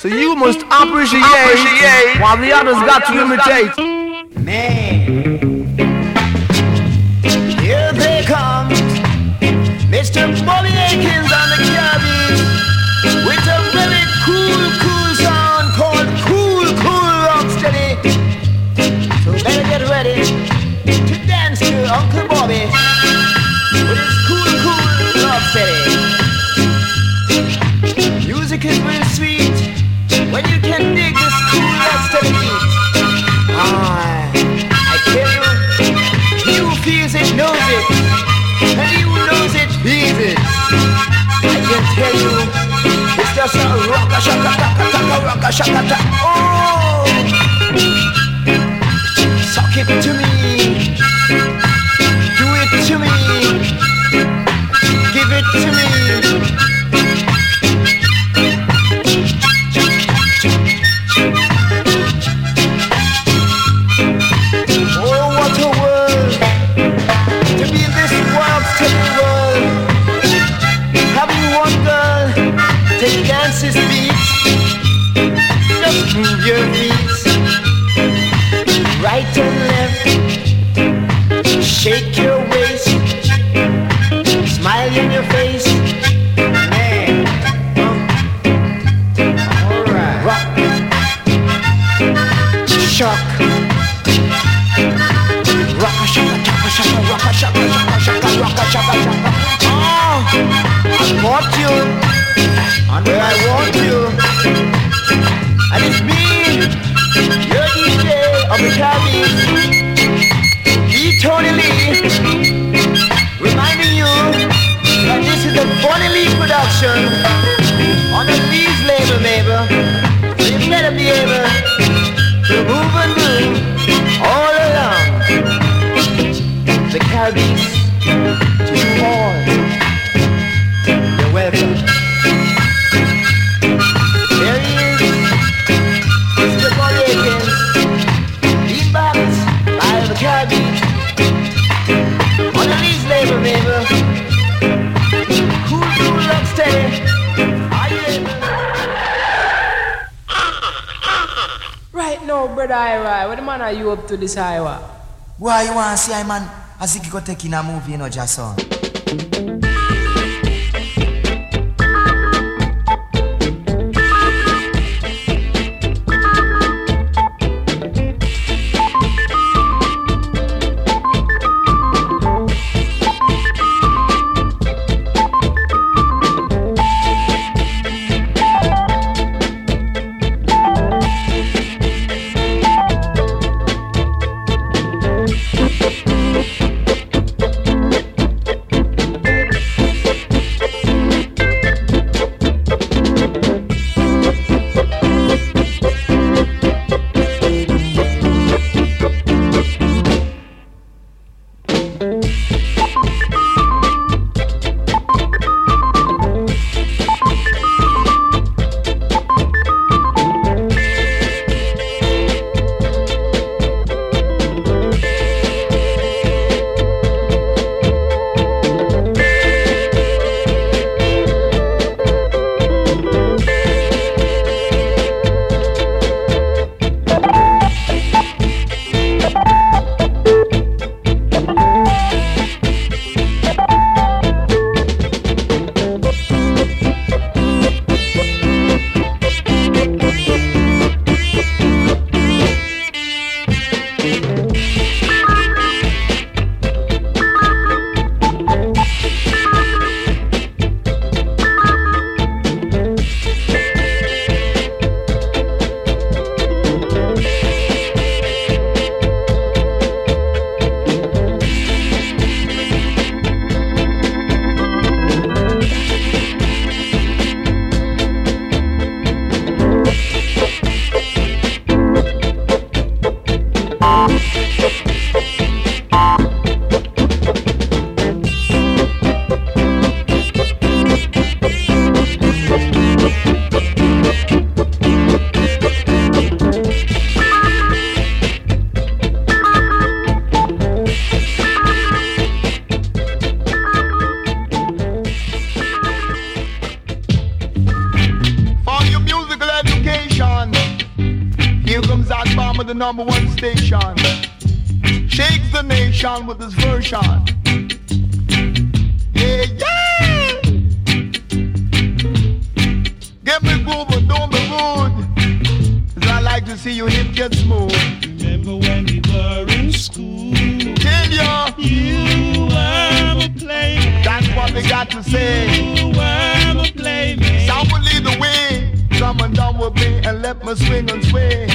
So you must appreciate, appreciate while the others got to imitate. Man. Here they come, Mr. Molly Akins just a rock a shaka taka taka rock a shaka taka. brother Ira, what the man are you up to this Ira? Why you want to see I man? I think you go take in a movie, you know, Jason. number one station. Shakes the nation with his version. Yeah, yeah. Give me groove but don't be rude. Cause I like to see you hip get smooth. Remember when we were in school? Tell ya. You were a playmate. That's what we got to say. You were a playmate. Some will lead the way. Some and down with me and let me swing and sway.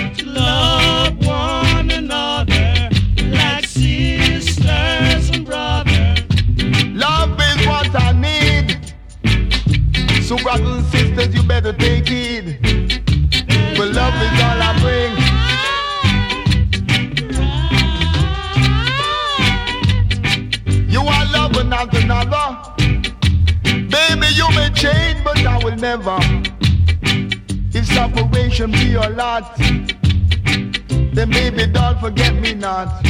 your lot. Then baby doll, forget me not.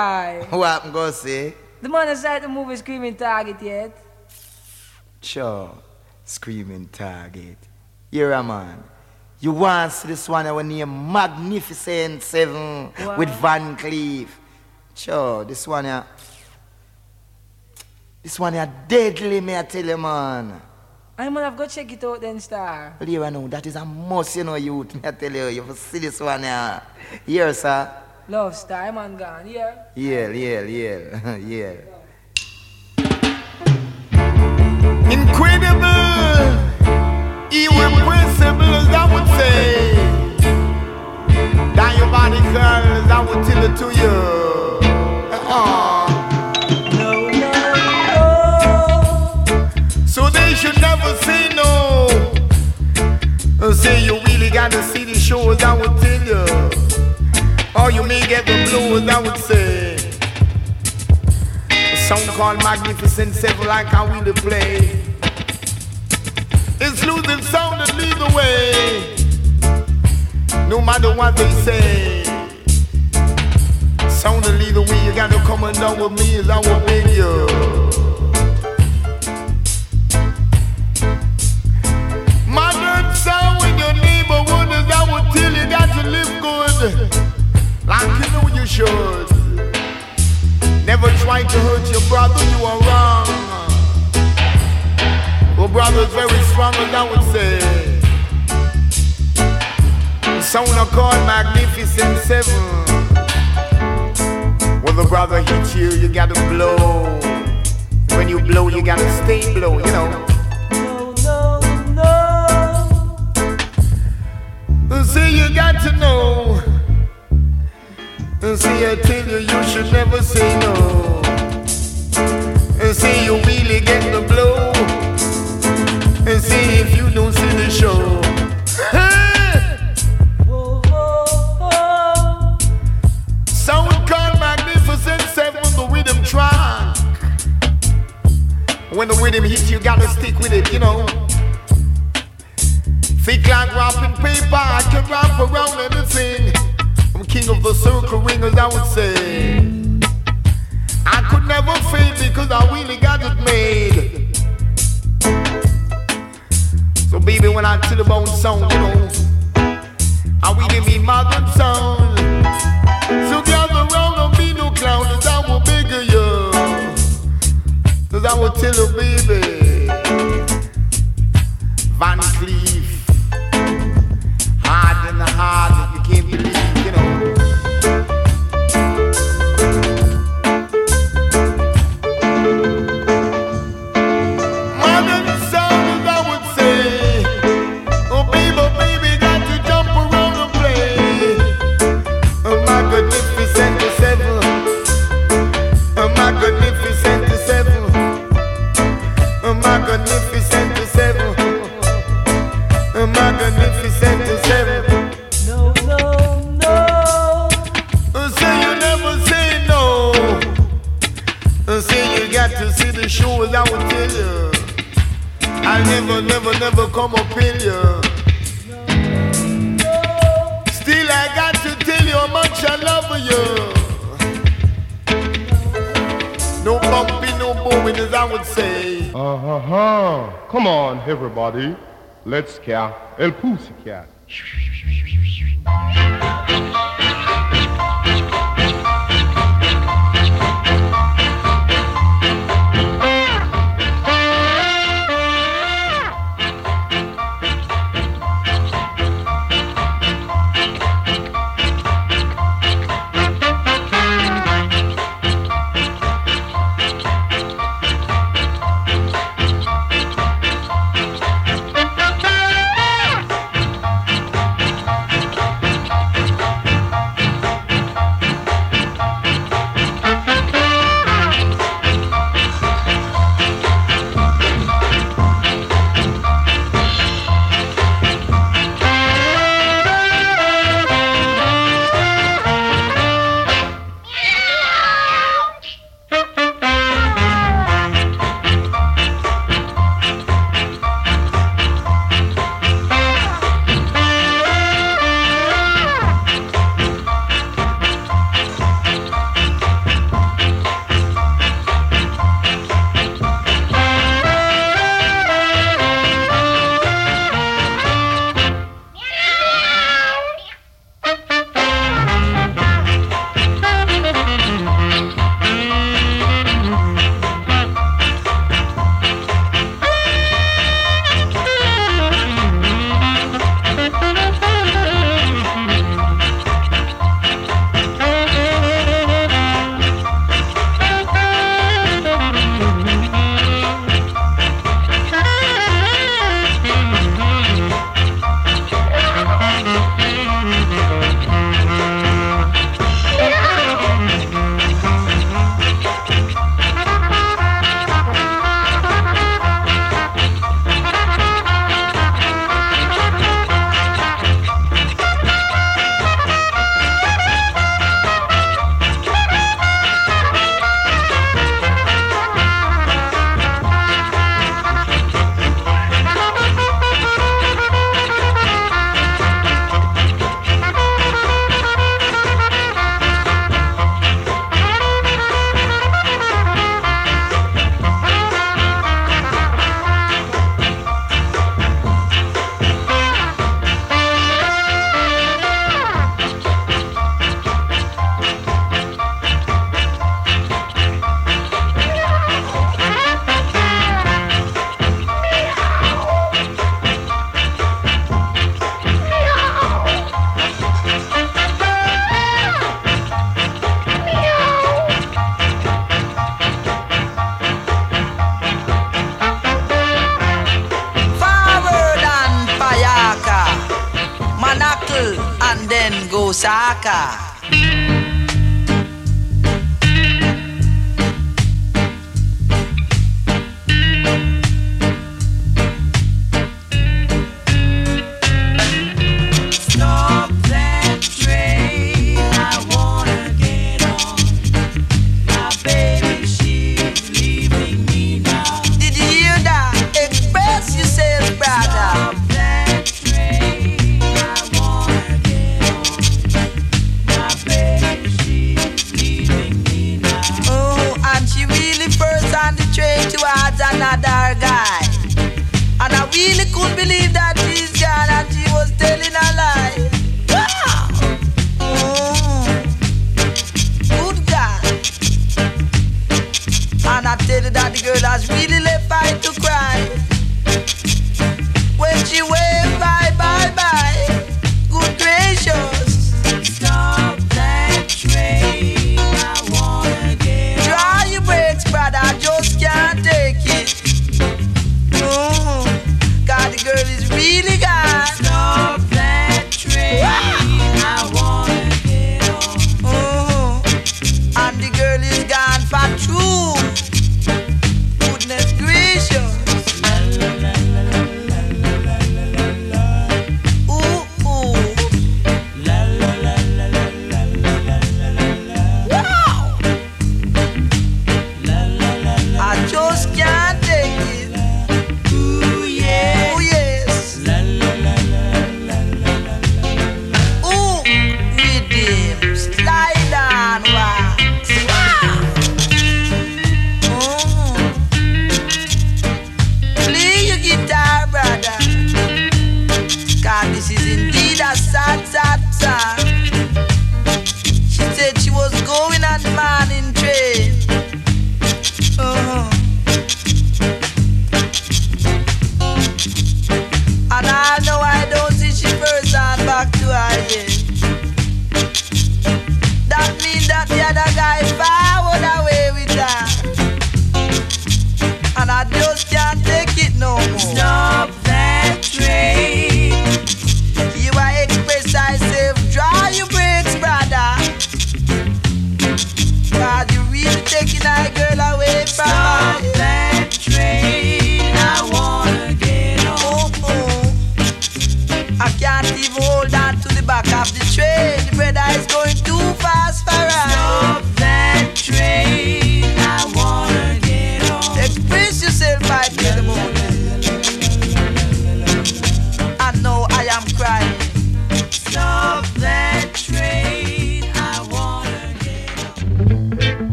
Ride. What happened, go see? The man inside the movie screaming target yet. Sure. Screaming target. You're a man. You want to see this one our name Magnificent Seven Wow. with Van Cleef. Sure, this one here. This one here deadly, me I tell you, man. I man I've got check it out then, star. Well, you know, that is a must, you know, youth. Me I tell you, you have to see this one here. Here, sir. Love star, I man gone, yeah. Yeah, yeah, yeah, yeah. Incredible, irrepressible, as I would say. Diabolical, as I would tell it to you. Uh-uh. No, no, no. So they should never say no. Say you really gotta see the shows, I would tell you. Or you may get the blues, I would say. A song called Magnificent Seven, like how we to play. It's losing sound and lead the way. No matter what they say. Sound and lead the way, you gotta come on down with me as I will beg you. Modern sound in your neighborhood is I would tell you got to live good. Like you should. Never try to hurt your brother, you are wrong. Well, brother's very strong as I would say. Sound are called Magnificent Seven. When the brother hits you, you gotta blow. When you blow, you gotta stay blow, you know. No, no, no. See, you got to know. And see, I tell you, you should never say no. And see, you really get the blow. And see, if you don't see the show. Magnificent the rhythm track. When the rhythm hits, you gotta stick with it, you know. Thick like wrapping paper, I can wrap around anything. King of the circle ringers, I would say. I could never fail because I really got it made. So baby, when I tell about sound, Elpousikia, Elpousikia.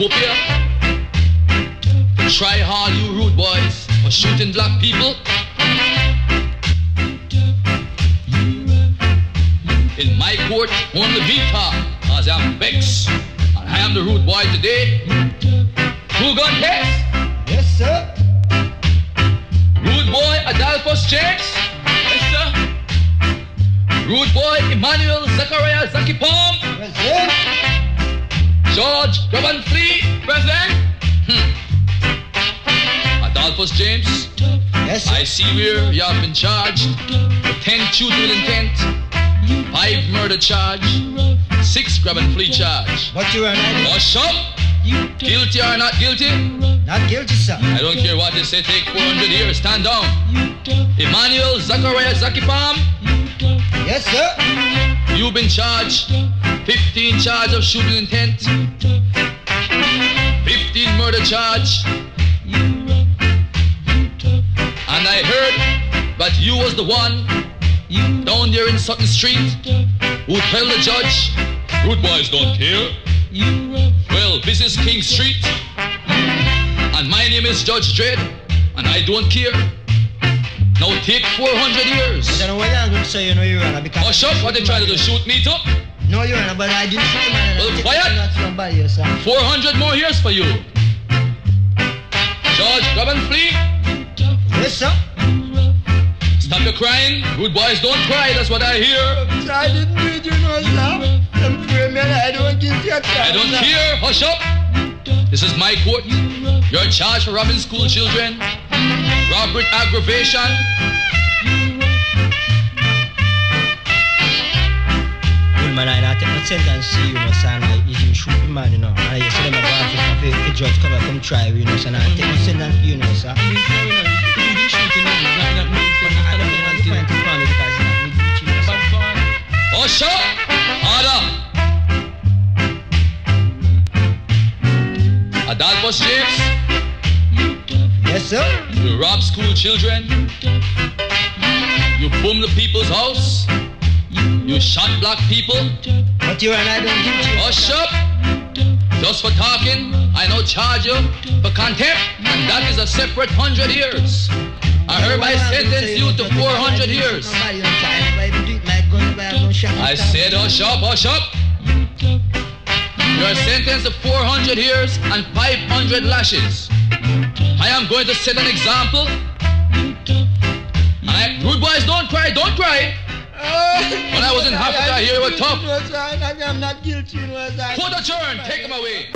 From Ethiopia. Try all you rude boys for shooting black people. In my court, only me talk, cause I'm vexed. And I am the rude boy today. Two gun case. Yes, sir. Rude boy Adolphus James. Yes, sir. Rude boy Emmanuel James. Yes, sir. I see where you have been charged with 10 shooting with intent, 5 murder charge, 6 grab and flee charge. What you are not, Wash up! Guilty or not guilty? not guilty, sir. I don't care what they say, take 400 years, stand down. Emmanuel Zachariah Zakipam, Yes, sir. you've been charged 15 charge of shooting intent, 15 murder charge, and I heard that you was the one down there in Sutton Street who tell the judge, rude boys don't care. You well, this is King Street, and my name is Judge Dread, and I don't care. Now take 400 years. I don't know what I'm going to say, you know, Your Honor, because... Hush up, what they trying to do, shoot me too? No, Your Honor, but I didn't shoot man. Well, quiet. somebody, yes, 400 more years for you. Judge, grab and flee. Yes, sir. Stop your crying. Good boys don't cry, that's what I hear. I didn't do it, you know, sir. Them free me, I don't give you a I don't chance, care. Hush up. This is my court. You're charged for robbing school children, robbery aggravation. Well, man, I not take no sentence to you, know, son. Like, if you shoot the man, you know. And you say them a go after him, if the judge come and come try you, you know, son. I take no sentence to you, know, sir. Up. Order. Adolphus James, Yes, sir. you rob school children. You boom the people's house. You shot black people. But you and I don't give you. Hush up! Just for talking, I now charge you for contempt, and that is a separate hundred years. I hereby sentence you to 400 years. I said hush up, hush up! You are sentenced to 400 years and 500 lashes. I am going to set an example. I, rude boys, don't cry, don't cry. When I was in Africa, here you were tough. I'm not guilty, you know, sir. Put a turn, take him away.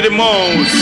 They dig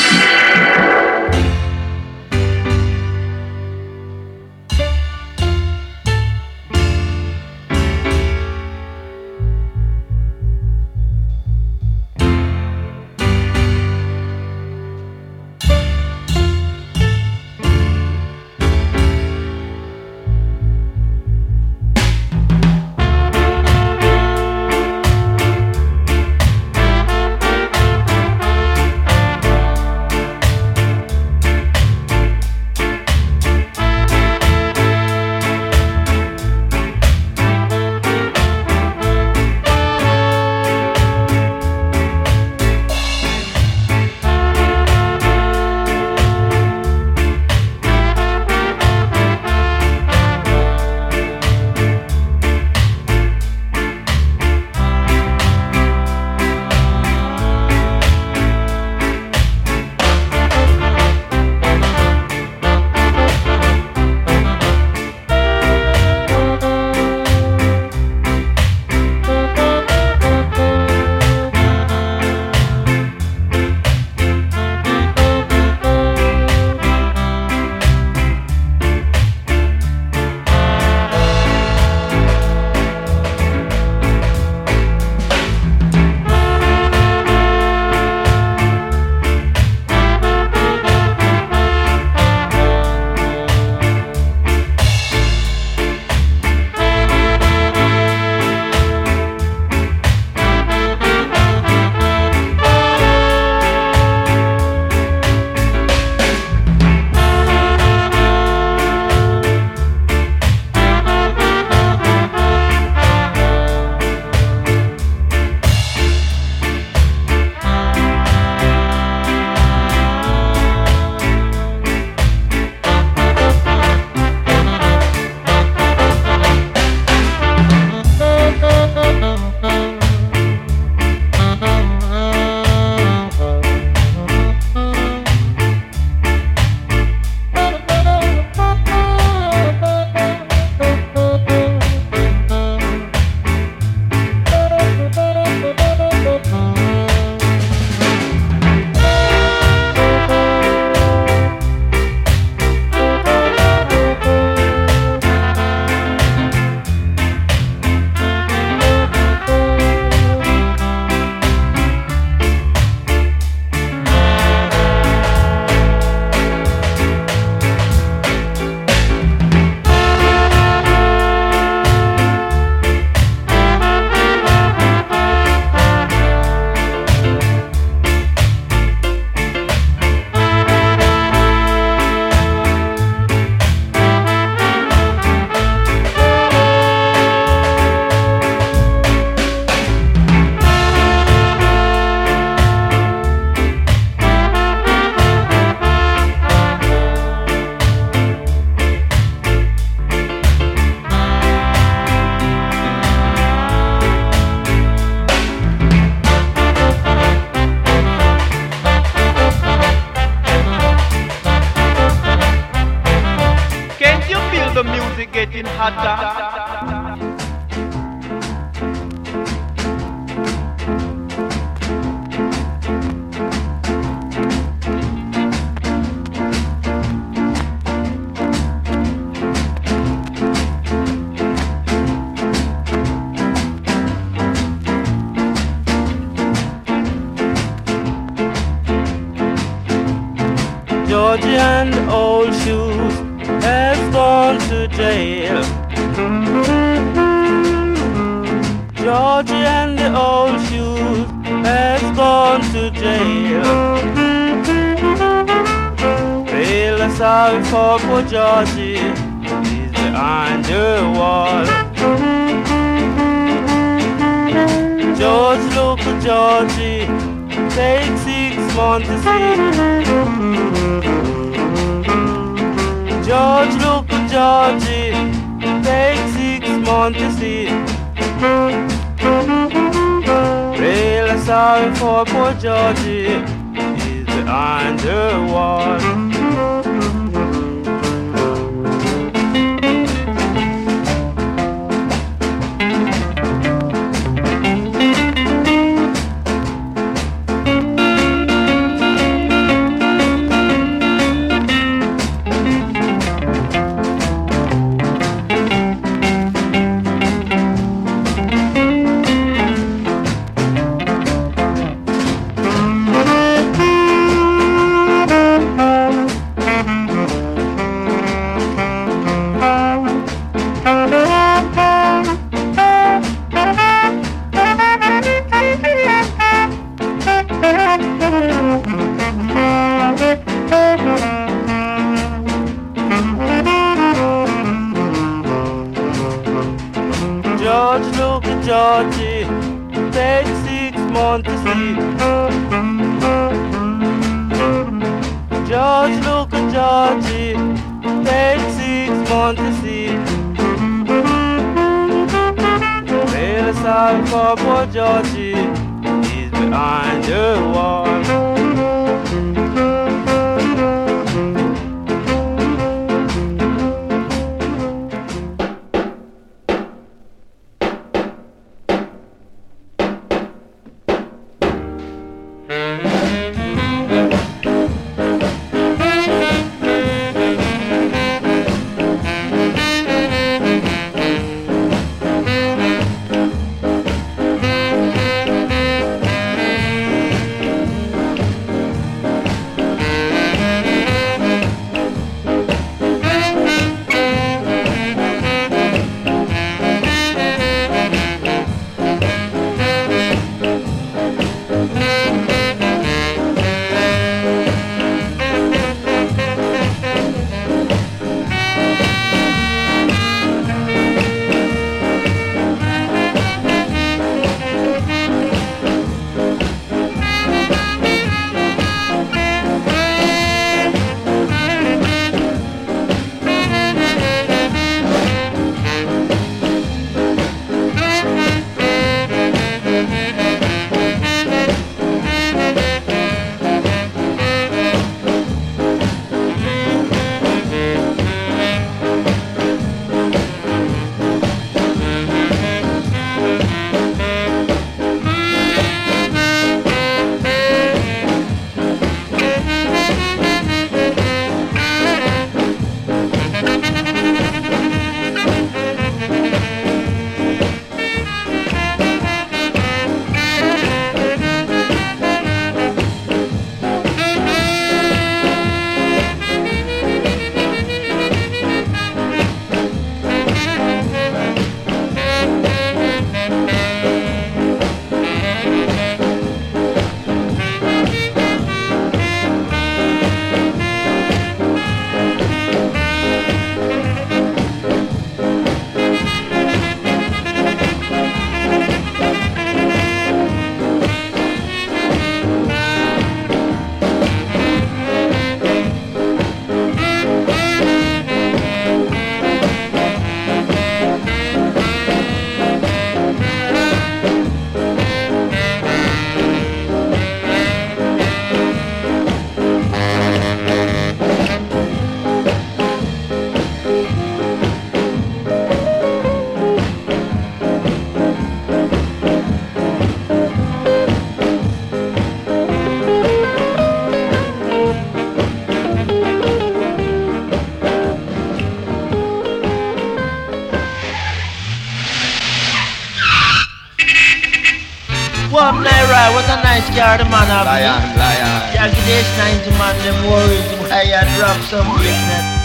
you are the man of Lion, me. lion. Jackie Dash 90 man, them worries. Why drop some business?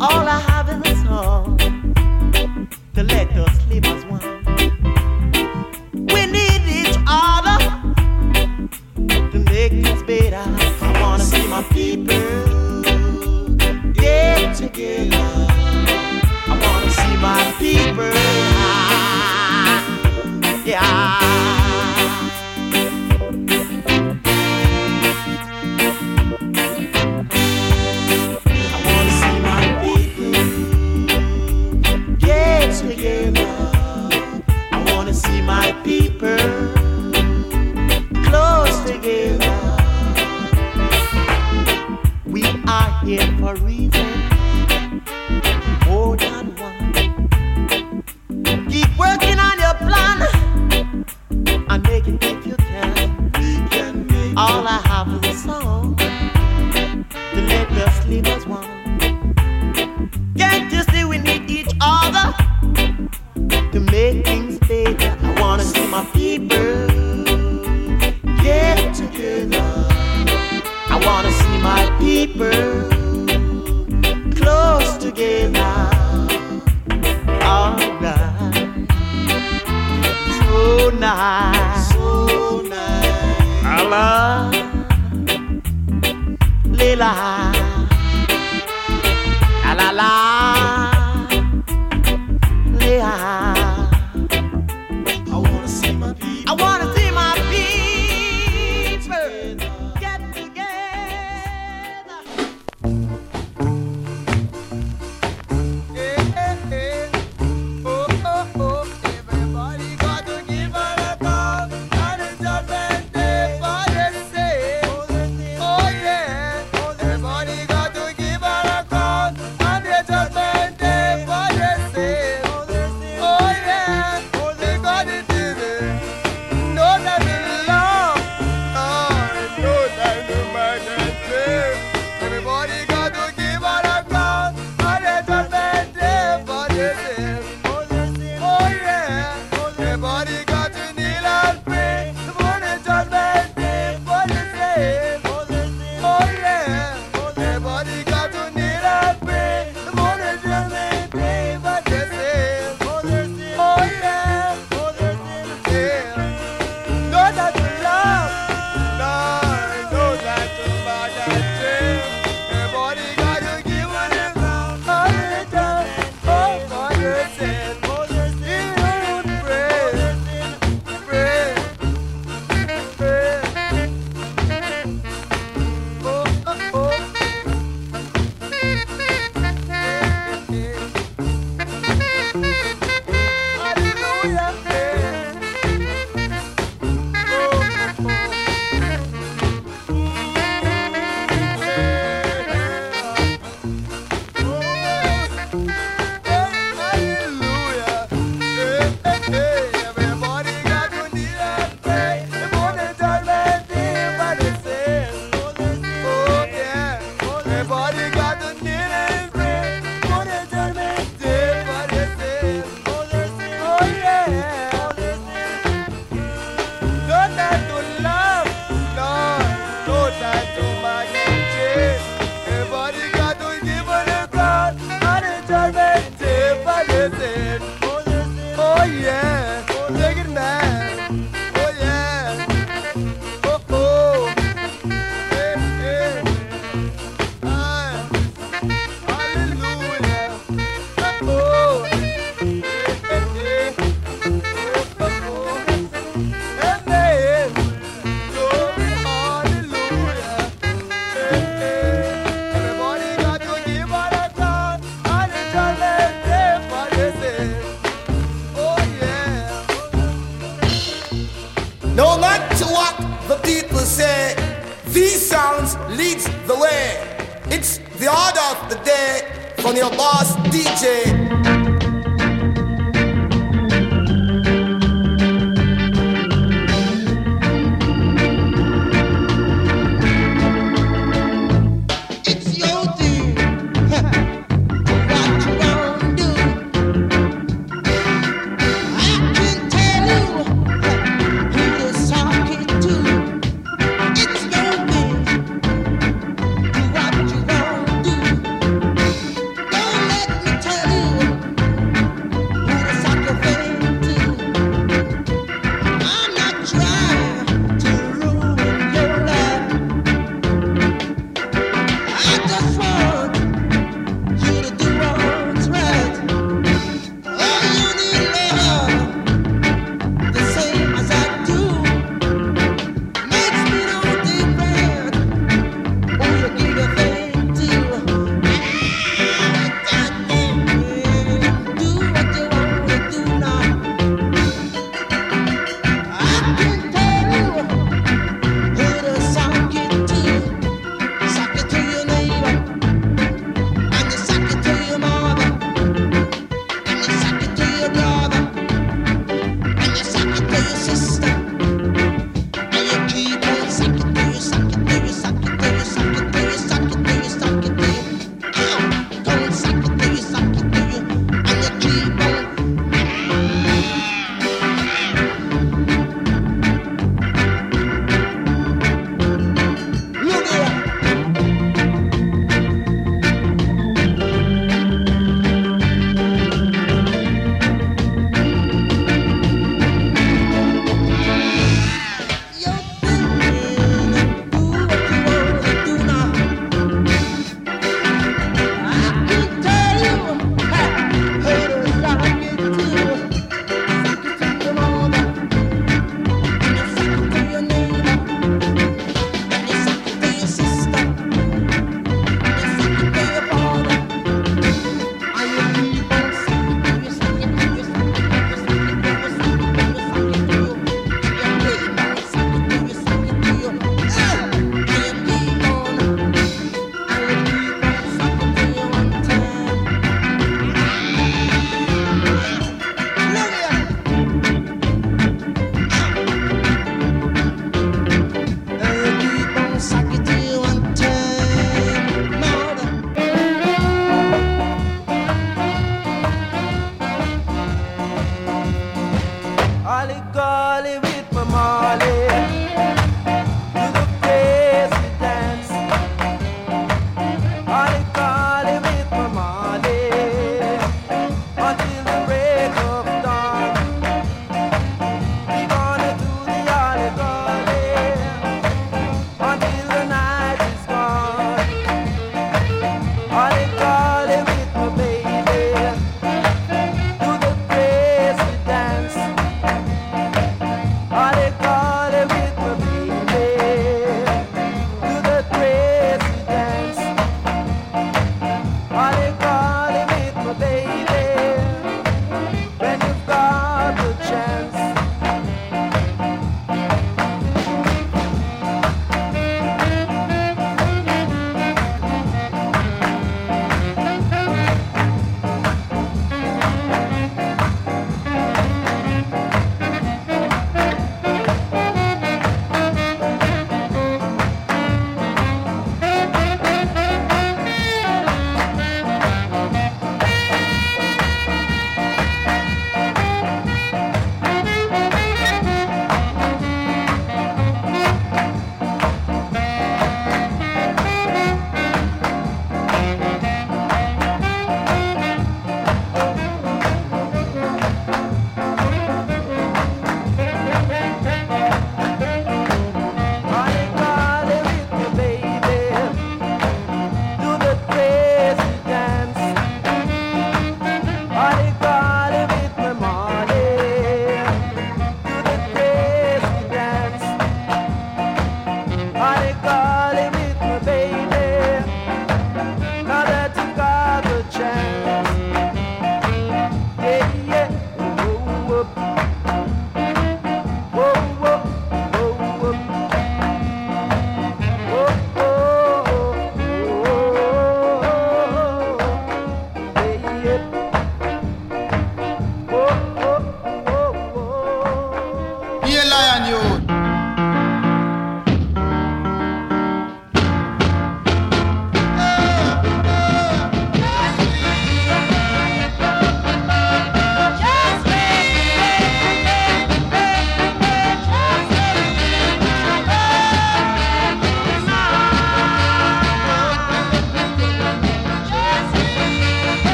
all I have.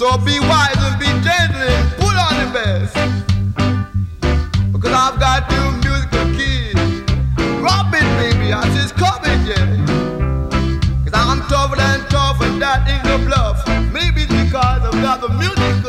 So be wise and be gentle and put on the best. Because I've got two musical keys. Robin, baby, I just come it, yeah. Cause I'm tougher than tough and that ain't no bluff. Maybe it's because I've got the music.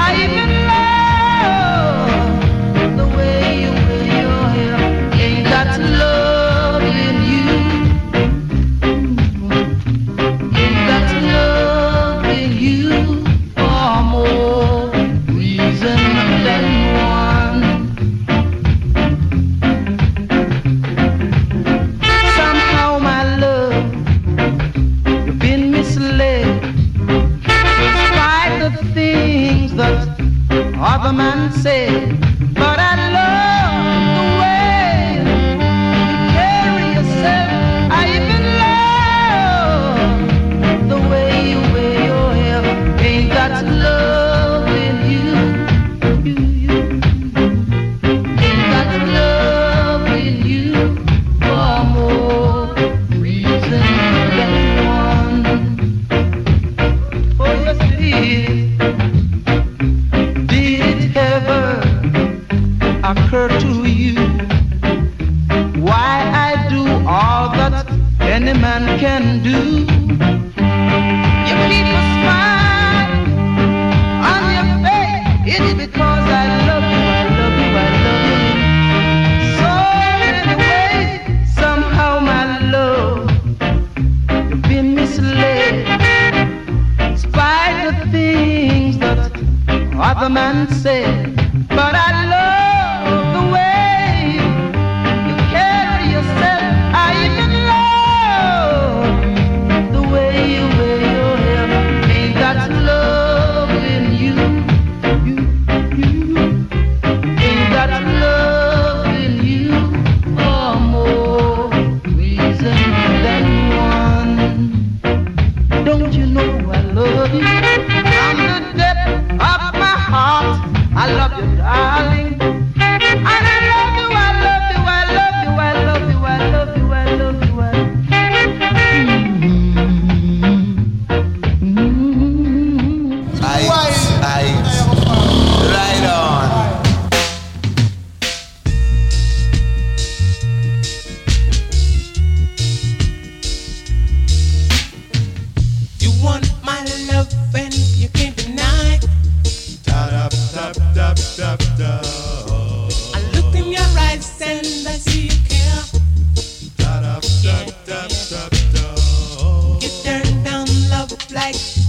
I like